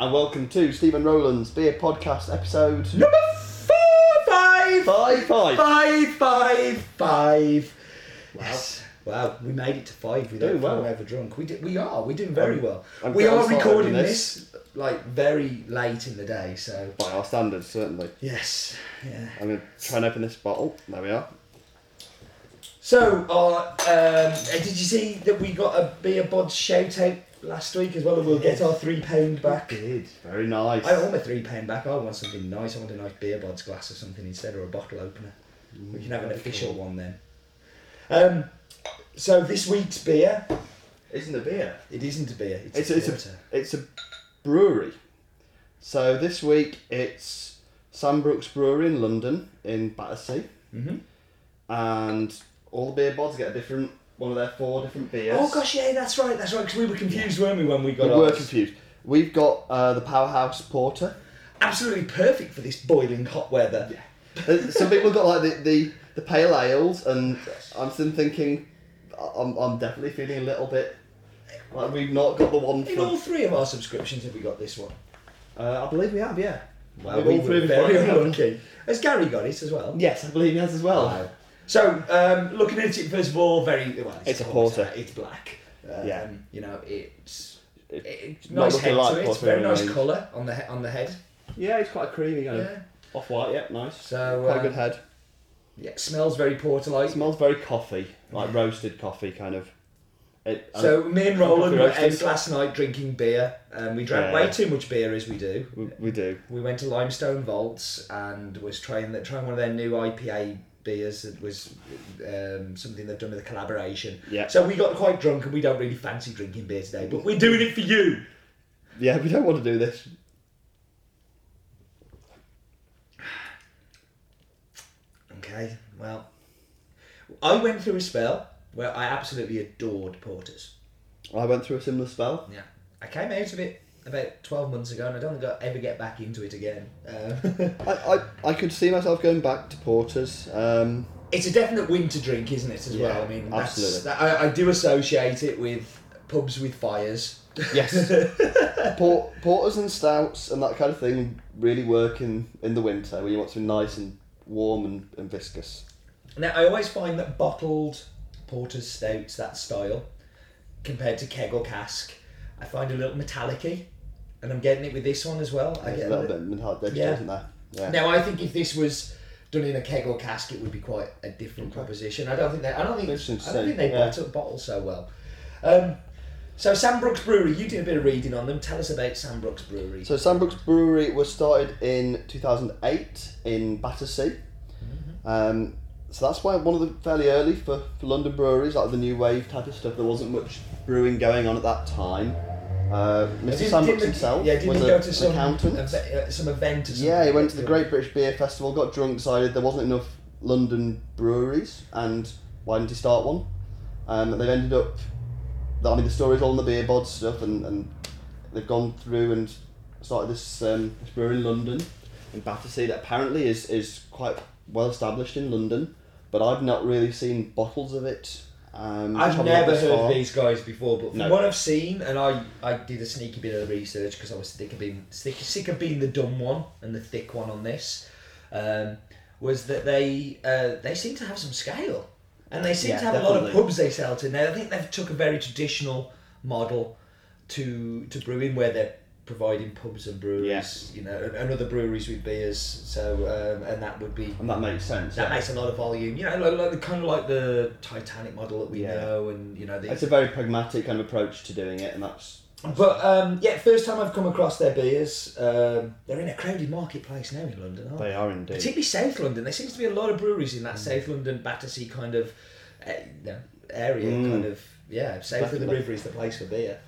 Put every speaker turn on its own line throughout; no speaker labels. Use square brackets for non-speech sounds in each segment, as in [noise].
and welcome to Stephen Rowland's Beer Podcast episode
Number four, five,
five. Five.
five, five, five. Yes. Wow, we made it to five without
Doing well.
falling over drunk. We did, we are. We're doing very
I'm-
well.
I'm
we are recording
with
this. like very late in the day, so
By our standards, certainly.
yes, yeah.
I'm going to try and open this bottle. There we are.
So, uh, um, did you see that we got a beer bod shout out last week as well? And we'll get our three pound back.
Did. Very nice.
I want my three pound back. I want something nice. I want a nice beer bods glass or something instead, or a bottle opener. We can have an official one then. Um, so this week's beer,
Isn't a beer.
it isn't a beer. It's,
It's,
a
it's, a, it's a brewery. So this week it's Sambrook's Brewery in London, in Battersea.
Mm-hmm.
And all the beer bods get a different, one of their four different beers.
Oh gosh, yeah, that's right, that's right. Because we were confused, weren't we, when we got? It?
We were
ours?
confused. We've got uh, the Powerhouse Porter.
Absolutely perfect for this boiling hot weather.
Uh, Some people got like the, the, the pale ales, and I'm still thinking, I'm, I'm definitely feeling a little bit like we've not got the one
In
for.
all three of our subscriptions, have we got this one?
Uh, I believe we have, yeah.
Well,
We've
we
all
were
three of us
very unlucky. Has Gary got it as well?
Yes, I believe he has as well.
Wow. So, um, looking at it first of all, very well. It's,
It's a
porter.
porter.
It's black. Um,
Yeah.
You know, it's
It-
it's nice head
like
to it. It's
porter
very nice
range.
colour on the he- on the head.
Yeah, it's quite a creamy kind
Yeah.
of off white. Yeah, nice.
So,
quite a good head.
Yeah. Smells very porter-like.
It smells very coffee, like roasted coffee, kind of. It,
So me and Roland were out last night drinking beer, and we drank
Yeah.
way too much beer as we do.
we, we do.
We went to Limestone Vaults and was trying the, trying one of their new IPA beers that was um, something they've done with a collaboration.
Yeah.
So we got quite drunk and we don't really fancy drinking beer today, but we're doing it for you.
Yeah, we don't want to do this.
Okay, well, I went through a spell where I absolutely adored porters.
I went through a similar spell.
Yeah, I came out of it about twelve months ago, and I don't think I'll ever get back into it again. Um, [laughs]
I, I, I could see myself going back to porters. Um,
it's a definite winter drink, isn't it? As
Yeah,
well. I mean, that's,
absolutely.
that, I, I do associate it with pubs with fires.
yes, [laughs] Port, porters and stouts and that kind of thing really work in, in the winter when you want something nice and warm and, and viscous.
Now, I always find that bottled porters, stouts, that style, compared to keg or cask, I find a little metallicy, and I'm getting it with this one as well. I
There's
get
a little bit metallic texture,
Yeah.
isn't there? Yeah.
Now, I think if this was done in a keg or cask, it would be quite a different proposition. I don't think they. I don't think. I don't think they
yeah.
bottle, bottle so well. Um, so Sambrook's Brewery, you did a bit of reading on them. Tell us about Sambrook's Brewery.
So Sambrook's Brewery was started in 2008 in Battersea. Um, so that's why one of the fairly early for, for London breweries, like the new wave type of stuff. There wasn't much brewing going on at that time. Uh, Mr. Brooks
the-
himself
Yeah,
was a,
go to
an
some
accountant.
uh, some event or something?
Yeah, he went to the Great British Beer Festival, got drunk, decided there wasn't enough London breweries, and why didn't he start one? Um, and they've ended up, I mean, the story's all in the beer bod stuff, and, and they've gone through and started this, um, this brewery in London, in Battersea, that apparently is, is quite well established in London, but I've not really seen bottles of it. Um,
I've never heard
far.
of these guys before, but from
No.
what I've seen, and I, I did a sneaky bit of research because I was sick of being sick, sick of being the dumb one and the thick one on this, um, was that they uh, they seem to have some scale, and they seem
Yeah,
to have a lot of pubs they sell to. Now I think they've took a very traditional model to to brewing where they're providing pubs and breweries, you know, and, and other breweries with beers. So um, and that would be
And that makes sense.
that
yeah.
makes a lot of volume. You know, like, like the kind of like the Titanic model that we
Yeah.
know, and you know, the,
It's a very pragmatic kind of approach to doing it, and that's
but um, yeah, first time I've come across their beers. Um, they're in a crowded marketplace now in London, aren't they?
they are indeed.
Particularly South London. There seems to be a lot of breweries in that South London Battersea kind of uh, area.
Mm.
Kind of yeah, south of the river is the place for beer.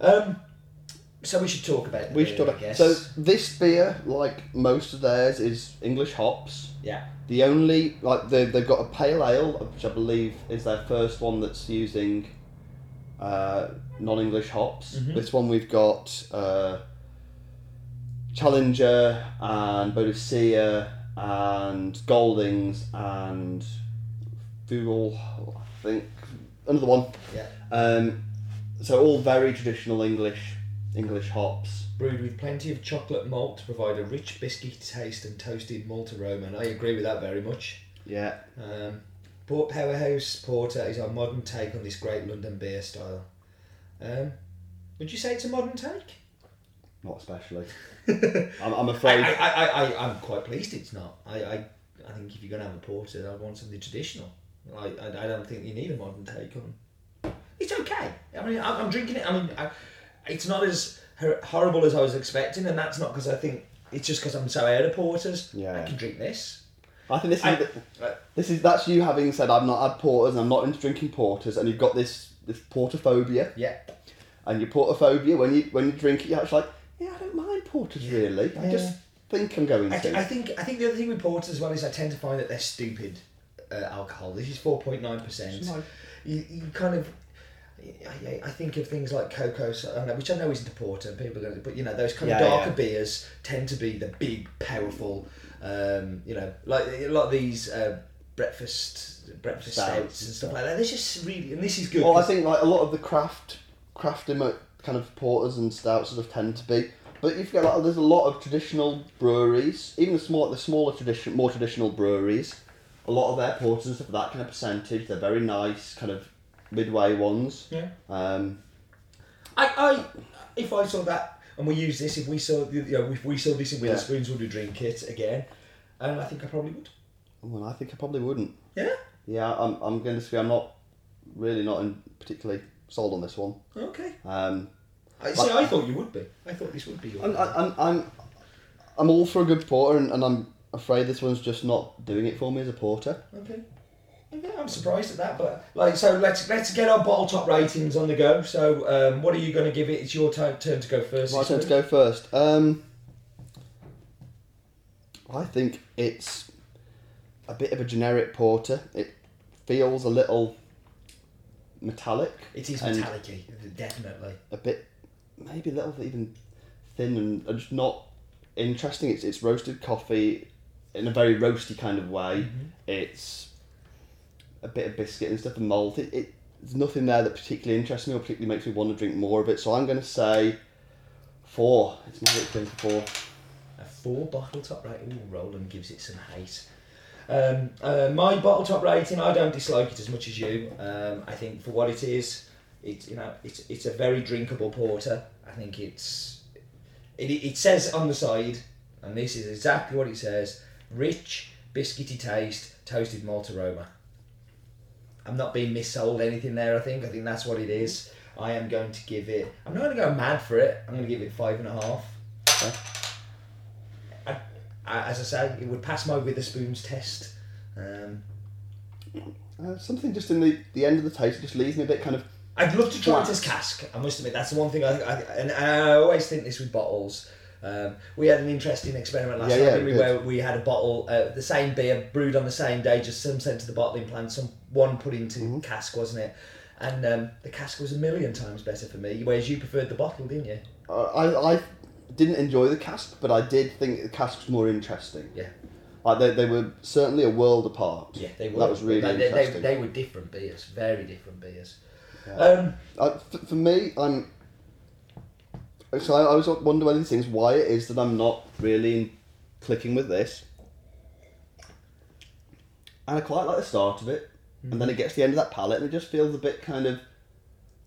Um, so we should talk about.
We should talk
I
about.
guess.
So this beer, like most of theirs, is English hops.
yeah,
The only like they they've got a pale ale, which I believe is their first one that's using uh, non-English hops.
Mhm.
This one we've got uh, Challenger and Boadicea and Goldings and Fuggle, I think another one.
yeah.
Um, so all very traditional English English hops.
Brewed with plenty of chocolate malt to provide a rich biscuit taste and toasted malt aroma, and I agree with that very much.
Yeah.
Um, Port Powerhouse Porter is our modern take on this great London beer style. Um, would you say it's a modern take?
Not especially. [laughs] I'm, I'm afraid.
I, I, I, I'm quite pleased it's not. I, I, I think if you're going to have a porter, I want something traditional. I, I, I don't think you need a modern take on. It's okay. I mean, I'm, I'm drinking it. I mean, I, it's not as horrible as I was expecting, and that's not because I think it's just because I'm so out of porters.
Yeah.
I can drink this.
I think this is
I-
the- this is that's you having said I've not had porters and I'm not into drinking porters and you've got this this portophobia
Yeah.
and your portophobia when you when you drink it you're actually like yeah I don't mind porters really I just think I'm going
I,
to.
I think I think the other thing with porters as well is I tend to find that they're stupid uh, alcohol. This is four point nine percent. You, you kind of. I, I think of things like cocoa, so- I don't know, which I know isn't a porter, people are going to, but you know those kind of darker
yeah.
beers tend to be the big, powerful, um, you know, like a lot of these uh, breakfast breakfast
Stouts.
stouts and stuff like that. They're just really, and this is good.
Well, I think like a lot of the craft, craft emo- kind of porters and stouts sort of tend to be. But you've got like, there's a lot of traditional breweries, even the small, the smaller tradition, more traditional breweries. A lot of their porters and stuff, that kind of percentage, they're very nice, kind of midway ones.
yeah.
Um,
I, I, if I saw that, and we use this, if we saw, you know, if we saw this in
Yeah.
Wetherspoons, would we drink it again? And I think I probably would.
well, I think I probably wouldn't.
Yeah.
Yeah, I'm, I'm going to say I'm not really not in particularly sold on this one.
Okay.
Um,
I see. I thought you would be. I thought this would be your.
I'm, I'm, I'm, I'm all for a good porter, and, and I'm afraid this one's just not doing it for me as a porter.
Okay. Okay, I'm surprised at that, but like, so let's let's get our bottle top ratings on the go. So, um, what are you going to give it? It's your turn, turn to go first.
My turn to go first. Um, I think it's a bit of a generic porter. It feels a little metallic.
It is
and
metallic definitely.
A bit, maybe a little bit even thin and, and just not interesting. It's it's roasted coffee in a very roasty kind of way. It's a bit of biscuit and stuff and malt. It, it there's nothing there that particularly interests me or particularly makes me want to drink more of it. So I'm going to say four. It's my thing for four.
A four bottle top rating. Roland gives it some hate. Um, uh, my bottle top rating, I don't dislike it as much as you. Um, I think for what it is, it's you know it's it's a very drinkable porter. I think it's it, it says on the side, and this is exactly what it says: rich, biscuity taste, toasted malt aroma. I'm not being missold anything there. I think I think that's what it is. I am going to give it. I'm not going to go mad for it. I'm going to give it five and a half.
Okay.
I, I, as I say, it would pass my Wetherspoons test. Um,
Uh, something just in the, the end of the taste just leaves me a bit kind of
I'd love to try as cask. I must admit, that's the one thing I, I and I always think this with bottles. Um, we had an interesting experiment last
Yeah,
night,
yeah,
we, where we had a bottle, uh, the same beer brewed on the same day, just some sent to the bottling plant, some one put into
Mm-hmm.
cask, wasn't it? And um, the cask was a million times better for me, whereas you preferred the bottle, didn't you?
uh, I, I didn't enjoy the cask, but I did think the cask was more interesting.
Yeah.
Like they, they were certainly a world apart.
Yeah, they were.
That was really
they-
interesting.
They, they were different beers, very different beers.
Yeah.
Um,
Uh, for, for me, I'm. So I, I always wonder one of these things why it is that I'm not really clicking with this. And I quite like the start of it, and then it gets to the end of that palette, and it just feels a bit kind of,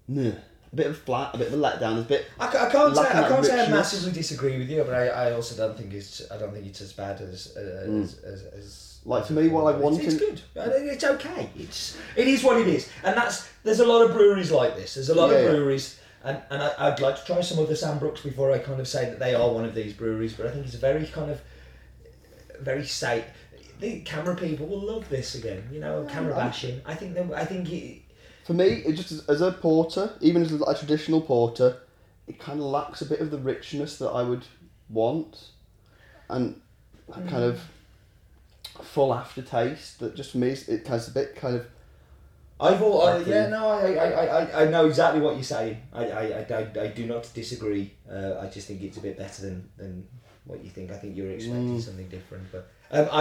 meh, a bit of flat, a bit of a letdown, a bit.
I, I can't say I can't say I massively disagree with you, but I, I also don't think it's I don't think it's as bad as uh, as, as, as
Mm. Like,
as
to me, while I
it's-
want
it's,
to-
good. It's okay. It's it is what it is, and that's there's a lot of breweries like this. There's a lot
Yeah,
of breweries, and and I, I'd like to try some other Sambrooks before I kind of say that they are one of these breweries. But I think it's a very kind of very safe. The CAMRA people will love this again. You know,
CAMRA
bashing. I think that I think it,
For me, it just as, as a porter, even as a traditional porter, it kind of lacks a bit of the richness that I would want, and that kind mm. of full aftertaste that just for me it has a bit kind of
I've all, I,
Like
yeah, no, I, I, I, I- I know exactly what you're saying. I, I, I, I, I do not disagree. Uh, I just think it's a bit better than, than what you think. I think you're expecting
Mm.
something different. But um, I